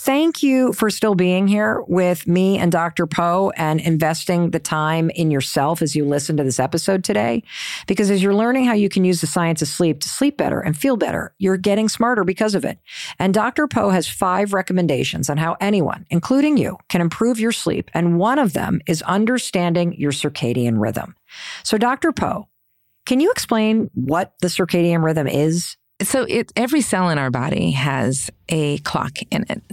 [SPEAKER 1] Thank you for still being here with me and Dr. Poe and investing the time in yourself as you listen to this episode today. Because as you're learning how you can use the science of sleep to sleep better and feel better, you're getting smarter because of it. And Dr. Poe has five recommendations on how anyone, including you, can improve your sleep. And one of them is understanding your circadian rhythm. So, Dr. Poe, can you explain what the circadian rhythm is?
[SPEAKER 2] So it, every cell in our body has a clock in it.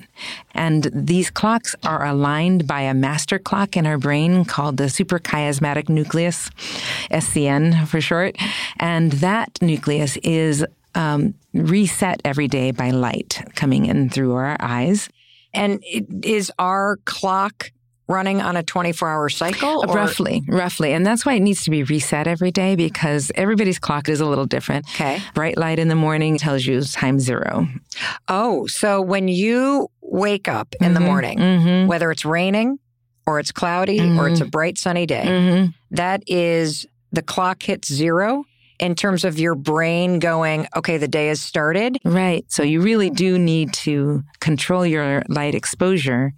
[SPEAKER 2] And these clocks are aligned by a master clock in our brain called the suprachiasmatic nucleus, SCN for short. And that nucleus is um, reset every day by light coming in through our eyes.
[SPEAKER 1] And is our clock running on a 24 hour cycle?
[SPEAKER 2] Or? Roughly, roughly. And that's why it needs to be reset every day because everybody's clock is a little different.
[SPEAKER 1] Okay.
[SPEAKER 2] Bright light in the morning tells you time zero.
[SPEAKER 1] Oh, so when you wake up in mm-hmm. the morning, mm-hmm. whether it's raining or it's cloudy mm-hmm. or it's a bright sunny day, mm-hmm. that is the clock hits zero in terms of your brain going, okay, the day has started.
[SPEAKER 2] Right. So you really do need to control your light exposure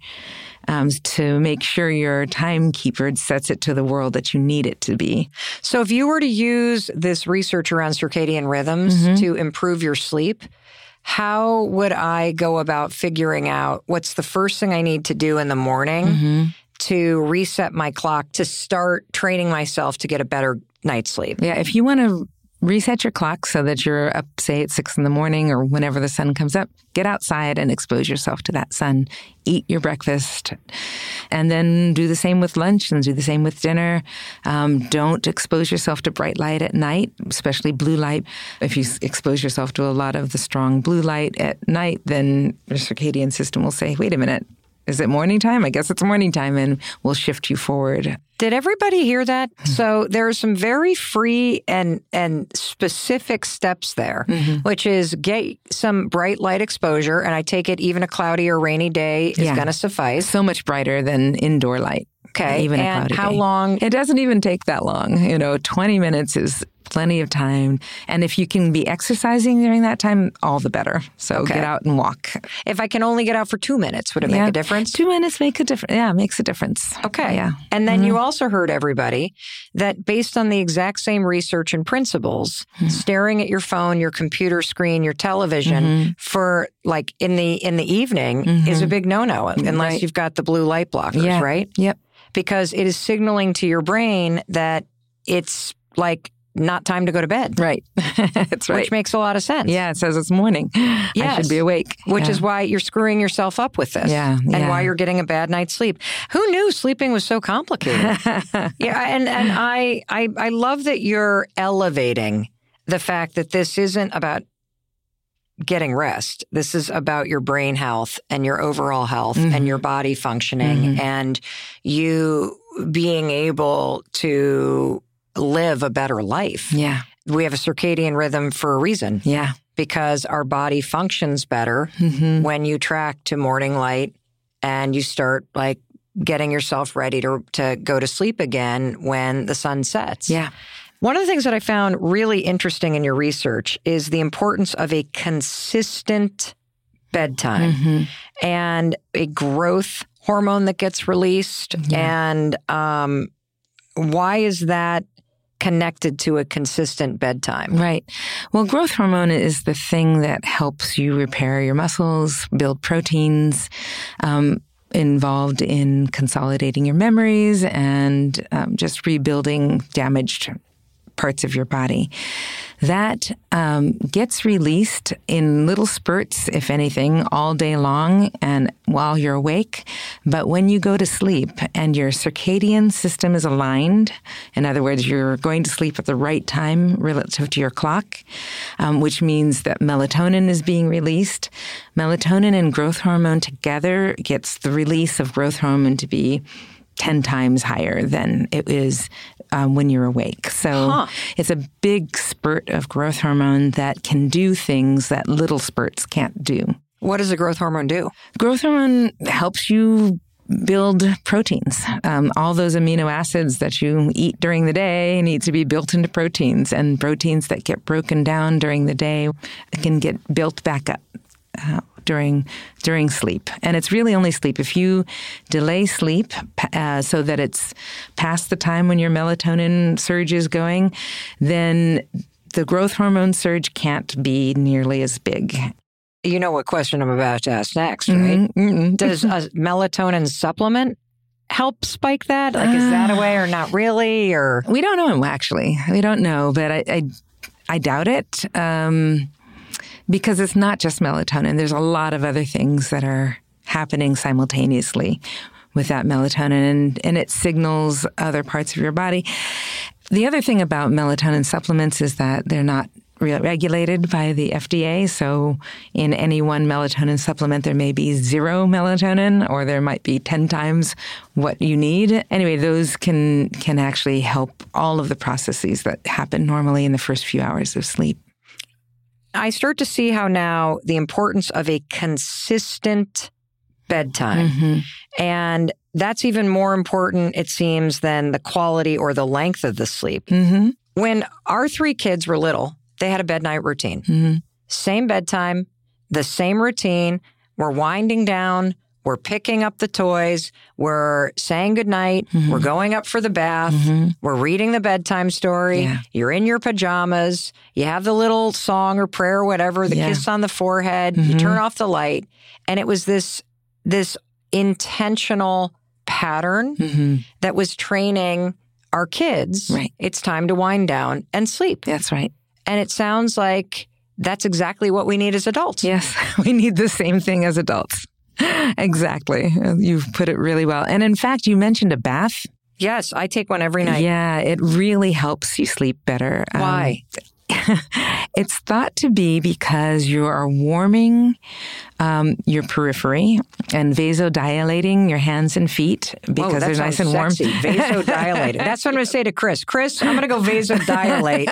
[SPEAKER 2] um, to make sure your timekeeper sets it to the world that you need it to be.
[SPEAKER 1] So if you were to use this research around circadian rhythms mm-hmm. to improve your sleep, how would I go about figuring out what's the first thing I need to do in the morning mm-hmm. to reset my clock to start training myself to get a better night's sleep?
[SPEAKER 2] Yeah, if you want to reset your clock so that you're up, say, at six in the morning or whenever the sun comes up. Get outside and expose yourself to that sun. Eat your breakfast. And then do the same with lunch and do the same with dinner. Um, don't expose yourself to bright light at night, especially blue light. If you expose yourself to a lot of the strong blue light at night, then your circadian system will say, wait a minute, is it morning time? I guess it's morning time and we'll shift you forward.
[SPEAKER 1] Did everybody hear that? Mm-hmm. So there are some very free and and specific steps there, mm-hmm. which is get some bright light exposure and I take it even a cloudy or rainy day is yeah. going to suffice.
[SPEAKER 2] So much brighter than indoor light.
[SPEAKER 1] Okay.
[SPEAKER 2] Even
[SPEAKER 1] and how
[SPEAKER 2] day.
[SPEAKER 1] How long?
[SPEAKER 2] It doesn't even take that long. You know, 20 minutes is plenty of time. And if you can be exercising during that time, all the better. So okay. get out and walk.
[SPEAKER 1] If I can only get out for two minutes, would it yeah. make a difference?
[SPEAKER 2] Two minutes make a difference. Yeah, makes a difference.
[SPEAKER 1] Okay.
[SPEAKER 2] Yeah.
[SPEAKER 1] And then mm-hmm. you also heard everybody that based on the exact same research and principles, mm-hmm. staring at your phone, your computer screen, your television mm-hmm. for like in the in the evening is a mm-hmm. big no-no unless right. you've got the blue light blockers,
[SPEAKER 2] yeah.
[SPEAKER 1] right?
[SPEAKER 2] Yep.
[SPEAKER 1] Because it is signaling to your brain that it's like not time to go to bed.
[SPEAKER 2] Right. That's right.
[SPEAKER 1] Which makes a lot of sense.
[SPEAKER 2] Yeah, it says it's morning. Yes. I should be awake.
[SPEAKER 1] Which
[SPEAKER 2] yeah.
[SPEAKER 1] is why you're screwing yourself up with this.
[SPEAKER 2] Yeah.
[SPEAKER 1] And
[SPEAKER 2] yeah.
[SPEAKER 1] why you're getting a bad night's sleep. Who knew sleeping was so complicated? yeah, and, and I, I I love that you're elevating the fact that this isn't about getting rest. This is about your brain health and your overall health mm-hmm. and your body functioning mm-hmm. and you being able to live a better life.
[SPEAKER 2] Yeah.
[SPEAKER 1] We have a circadian rhythm for a reason.
[SPEAKER 2] Yeah.
[SPEAKER 1] Because our body functions better mm-hmm. when you track to morning light and you start like getting yourself ready to to go to sleep again when the sun sets.
[SPEAKER 2] Yeah.
[SPEAKER 1] One of the things that I found really interesting in your research is the importance of a consistent bedtime
[SPEAKER 2] Mm-hmm.
[SPEAKER 1] and a growth hormone that gets released.
[SPEAKER 2] Yeah.
[SPEAKER 1] And um, why is that connected to a consistent bedtime?
[SPEAKER 2] Right. Well, growth hormone is the thing that helps you repair your muscles, build proteins, um, involved in consolidating your memories and um, just rebuilding damaged parts of your body. That um, gets released in little spurts, if anything, all day long and while you're awake. But when you go to sleep and your circadian system is aligned, in other words, you're going to sleep at the right time relative to your clock, um, which means that melatonin is being released. Melatonin and growth hormone together gets the release of growth hormone to be 10 times higher than it is um, when you're awake. So
[SPEAKER 1] Huh.
[SPEAKER 2] it's a big spurt of growth hormone that can do things that little spurts can't do.
[SPEAKER 1] What does a growth hormone do?
[SPEAKER 2] Growth hormone helps you build proteins. Um, all those amino acids that you eat during the day need to be built into proteins, and proteins that get broken down during the day can get built back up. Uh, during during sleep, and it's really only sleep. If you delay sleep uh, so that it's past the time when your melatonin surge is going, then the growth hormone surge can't be nearly as big.
[SPEAKER 1] You know what question I'm about to ask next, right?
[SPEAKER 2] Mhm, mhm.
[SPEAKER 1] Does a melatonin supplement help spike that? Like, is that a way or not really? Or
[SPEAKER 2] We don't know actually. We don't know, but I I, I doubt it um, because it's not just melatonin. There's a lot of other things that are happening simultaneously with that melatonin, and, and it signals other parts of your body. The other thing about melatonin supplements is that they're not re- regulated by the FDA. So in any one melatonin supplement, there may be zero melatonin, or there might be ten times what you need. Anyway, those can can actually help all of the processes that happen normally in the first few hours of sleep.
[SPEAKER 1] I start to see how now the importance of a consistent bedtime.
[SPEAKER 2] Mhm.
[SPEAKER 1] And that's even more important, it seems, than the quality or the length of the sleep.
[SPEAKER 2] Mhm.
[SPEAKER 1] When our three kids were little, they had a bed night routine.
[SPEAKER 2] Mhm.
[SPEAKER 1] Same bedtime, the same routine. We're winding down. We're picking up the toys. We're saying goodnight. Mm-hmm. We're going up for the bath. Mm-hmm. We're reading the bedtime story.
[SPEAKER 2] Yeah.
[SPEAKER 1] You're in your pajamas. You have the little song or prayer or whatever, the
[SPEAKER 2] Yeah.
[SPEAKER 1] kiss on the forehead. You mm-hmm. turn off the light. And it was this, this intentional pattern
[SPEAKER 2] Mhm.
[SPEAKER 1] that was training our kids.
[SPEAKER 2] Right.
[SPEAKER 1] It's time to wind down and sleep.
[SPEAKER 2] That's right.
[SPEAKER 1] And it sounds like that's exactly what we need as adults.
[SPEAKER 2] Yes, we need the same thing as adults. Exactly. You've put it really well. And in fact, you mentioned a bath.
[SPEAKER 1] Yes, I take one every night.
[SPEAKER 2] Yeah, it really helps you sleep better. Um,
[SPEAKER 1] Why?
[SPEAKER 2] it's thought to be because you are warming um, your periphery and vasodilating your hands and feet because
[SPEAKER 1] that
[SPEAKER 2] they're nice and warm.
[SPEAKER 1] sexy. Vasodilated. That's what I'm going to say to Chris. Chris, I'm going to go vasodilate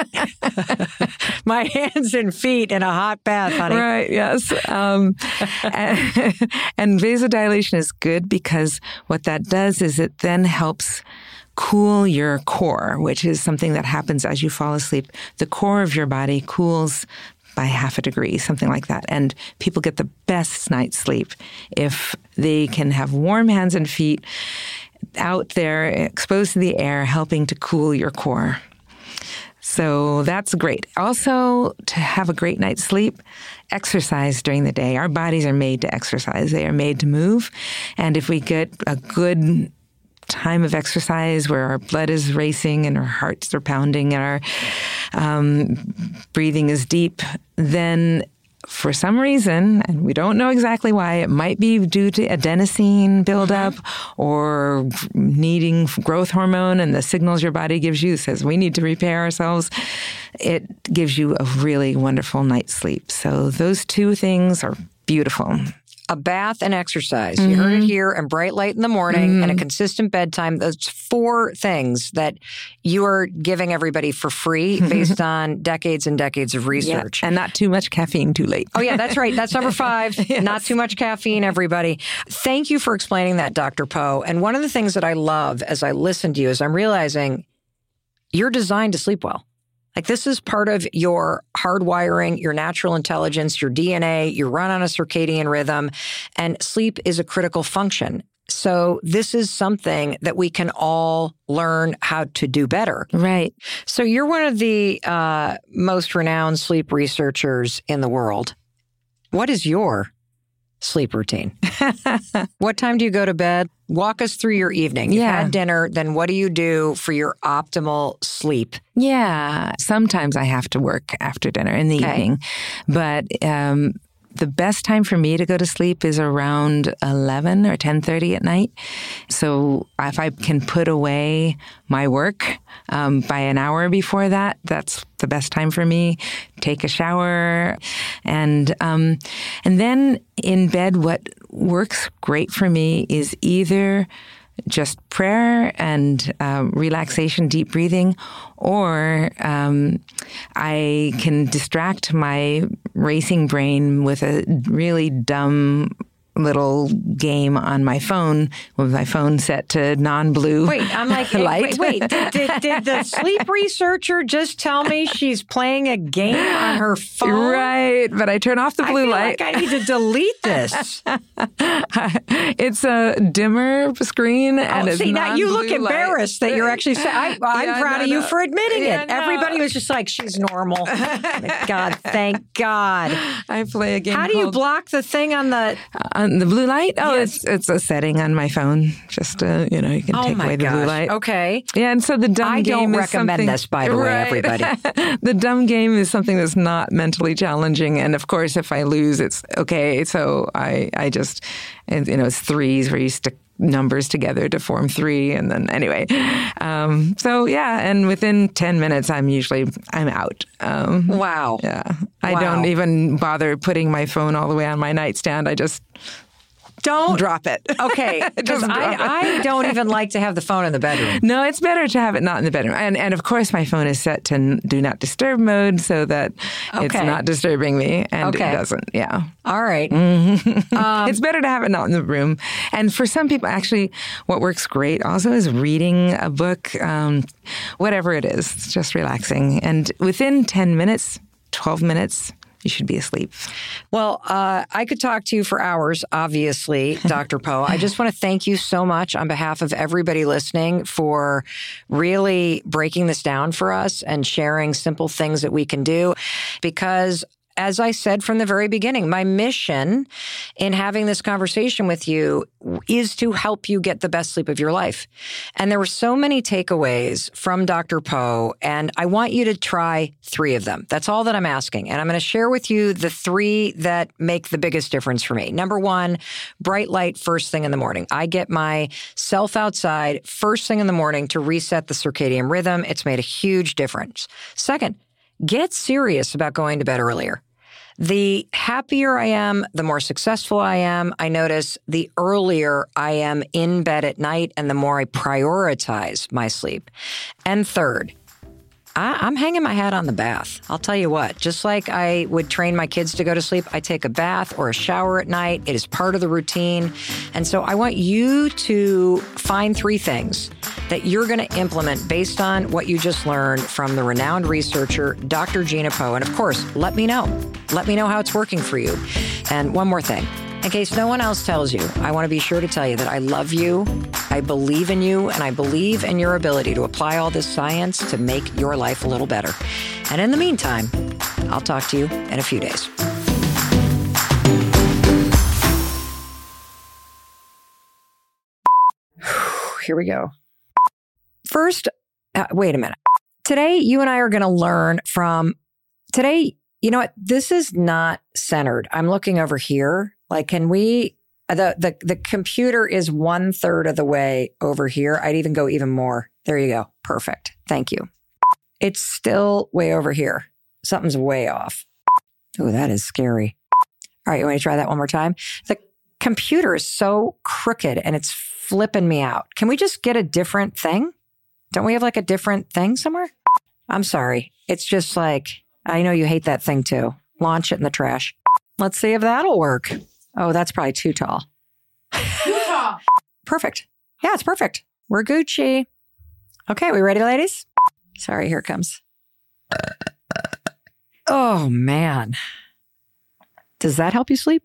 [SPEAKER 1] my hands and feet in a hot bath, honey.
[SPEAKER 2] Right, yes. Um, and, and vasodilation is good because what that does is it then helps cool your core, which is something that happens as you fall asleep. The core of your body cools by half a degree, something like that. And people get the best night's sleep if they can have warm hands and feet out there, exposed to the air, helping to cool your core. So that's great. Also, to have a great night's sleep, exercise during the day. Our bodies are made to exercise, they are made to move. And if we get a good time of exercise where our blood is racing and our hearts are pounding and our um, breathing is deep, then for some reason, and we don't know exactly why, it might be due to adenosine buildup or needing growth hormone and the signals your body gives you says we need to repair ourselves. It gives you a really wonderful night's sleep. So those two things are beautiful.
[SPEAKER 1] A bath and exercise. You heard it mm-hmm. here, and bright light in the morning and a mm-hmm. consistent bedtime. Those four things that you are giving everybody for free based on decades and decades of research.
[SPEAKER 2] And not too much caffeine too late.
[SPEAKER 1] Oh, yeah, that's right. That's number five. Not too much caffeine, everybody. Thank you for explaining that, Dr. Poe. And one of the things that I love as I listen to you is I'm realizing you're designed to sleep well. Like this is part of your hardwiring, your natural intelligence, your DNA. You run on a circadian rhythm, and sleep is a critical function. So this is something that we can all learn how to do better.
[SPEAKER 2] Right.
[SPEAKER 1] So you're one of the uh, most renowned sleep researchers in the world. What is your sleep routine? what time do you go to bed? Walk us through your evening. You
[SPEAKER 2] Yeah.
[SPEAKER 1] had dinner, then what do you do for your optimal sleep?
[SPEAKER 2] Yeah. Sometimes I have to work after dinner in the
[SPEAKER 1] Okay.
[SPEAKER 2] evening, but um, the best time for me to go to sleep is around 11 or 10.30 at night. So if I can put away my work um, by an hour before that, that's the best time for me. Take a shower. And, um, and then in bed, what works great for me is either just prayer and um, relaxation, deep breathing, or um, I can distract my racing brain with a really dumb little game on my phone with my phone set to non-blue
[SPEAKER 1] Wait, I'm like,
[SPEAKER 2] light.
[SPEAKER 1] wait, wait. Did, did, did the sleep researcher just tell me she's playing a game on her phone?
[SPEAKER 2] Right, but I turn off the
[SPEAKER 1] I
[SPEAKER 2] blue
[SPEAKER 1] feel
[SPEAKER 2] light.
[SPEAKER 1] like I need to delete this.
[SPEAKER 2] it's a dimmer screen oh, and
[SPEAKER 1] oh,
[SPEAKER 2] it's
[SPEAKER 1] see, now you look
[SPEAKER 2] non-blue light.
[SPEAKER 1] that you're actually saying, I, I'm
[SPEAKER 2] Yeah,
[SPEAKER 1] proud
[SPEAKER 2] no,
[SPEAKER 1] of you
[SPEAKER 2] no.
[SPEAKER 1] for admitting
[SPEAKER 2] Yeah,
[SPEAKER 1] it.
[SPEAKER 2] no.
[SPEAKER 1] Everybody was just like, she's normal. God, thank God.
[SPEAKER 2] I play a game.
[SPEAKER 1] How do you block the thing on the.
[SPEAKER 2] on the blue light? Oh,
[SPEAKER 1] Yes.
[SPEAKER 2] it's it's a setting on my phone. Just uh, you know, you can
[SPEAKER 1] Oh
[SPEAKER 2] take away the blue light.
[SPEAKER 1] Okay.
[SPEAKER 2] Yeah, and so the dumb
[SPEAKER 1] I don't
[SPEAKER 2] game is
[SPEAKER 1] recommend
[SPEAKER 2] something-
[SPEAKER 1] this, by the way, everybody.
[SPEAKER 2] the dumb game is something that's not mentally challenging, and of course, if I lose, it's okay. So I I just and, you know it's threes where you stick numbers together to form three, and then anyway, um, so yeah, and within ten minutes, I'm usually I'm out. Um,
[SPEAKER 1] Wow.
[SPEAKER 2] yeah, I
[SPEAKER 1] Wow.
[SPEAKER 2] don't even bother putting my phone all the way on my nightstand. I just
[SPEAKER 1] Don't.
[SPEAKER 2] drop it.
[SPEAKER 1] Okay. Because
[SPEAKER 2] Just drop it.
[SPEAKER 1] I, I don't even like to have the phone in the bedroom.
[SPEAKER 2] No, it's better to have it not in the bedroom. And and of course my phone is set to do not disturb mode so that it's not disturbing me and
[SPEAKER 1] Okay.
[SPEAKER 2] it doesn't. Yeah.
[SPEAKER 1] All right.
[SPEAKER 2] Mm. it's better to have it not in the room. And for some people actually what works great also is reading a book um, whatever it is. It's just relaxing and within 10 minutes, 12 minutes you should be asleep.
[SPEAKER 1] Well, uh, I could talk to you for hours, obviously, Dr. Poe. I just want to thank you so much on behalf of everybody listening for really breaking this down for us and sharing simple things that we can do. Because as I said from the very beginning, my mission in having this conversation with you is to help you get the best sleep of your life. And there were so many takeaways from Dr. Poe, and I want you to try three of them. That's all that I'm asking. And I'm going to share with you the three that make the biggest difference for me. Number one, bright light first thing in the morning. I get myself outside first thing in the morning to reset the circadian rhythm. It's made a huge difference. Second, get serious about going to bed earlier. The happier I am, the more successful I am. I notice the earlier I am in bed at night and the more I prioritize my sleep. And third, I, I'm hanging my hat on the bath. I'll tell you what, just like I would train my kids to go to sleep, I take a bath or a shower at night. It is part of the routine. And so I want you to find three things that you're going to implement based on what you just learned from the renowned researcher, Dr. Gina Poe. And of course, let me know. Let me know how it's working for you. And one more thing. In case no one else tells you, I want to be sure to tell you that I love you, I believe in you, and I believe in your ability to apply all this science to make your life a little better. And in the meantime, I'll talk to you in a few days. Here we go. First, uh, wait a minute. Today, you and I are going to learn from today. You know what? This is not centered. I'm looking over here. Like, can we? The the the computer is one third of the way over here. I'd even go even more. There you go. Perfect. Thank you. It's still way over here. Something's way off. Oh, that is scary. All right, you want to try that one more time? The computer is so crooked and it's flipping me out. Can we just get a different thing? Don't we have like a different thing somewhere? I'm sorry. It's just like, I know you hate that thing too. Launch it in the trash. Let's see if that'll work. Oh, that's probably too tall. Perfect. Yeah, it's perfect. We're Gucci. Okay, we ready, ladies? Sorry, here it comes. Oh, man. Does that help you sleep?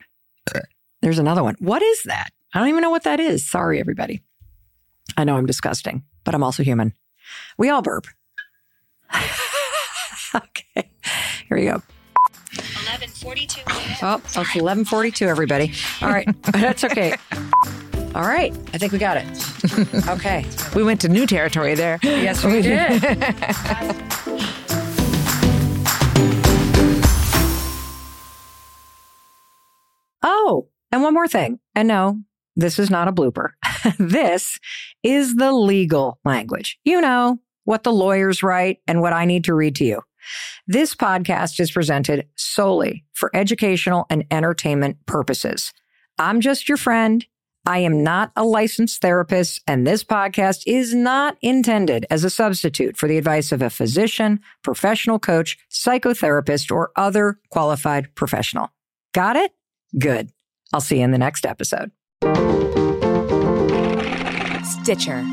[SPEAKER 1] There's another one. What is that? I don't even know what that is. Sorry, everybody. I know I'm disgusting, but I'm also human. We all burp. okay, here we go. 1142. Oh, it's 1142, everybody. All right, that's okay. All right, I think we got it. Okay.
[SPEAKER 2] we went to new territory there.
[SPEAKER 1] Yes, we did. oh, and one more thing. And no, this is not a blooper. this is the legal language. You know, what the lawyers write and what I need to read to you. This podcast is presented solely for educational and entertainment purposes. I'm just your friend. I am not a licensed therapist, and this podcast is not intended as a substitute for the advice of a physician, professional coach, psychotherapist, or other qualified professional. Got it? Good. I'll see you in the next episode.
[SPEAKER 3] Stitcher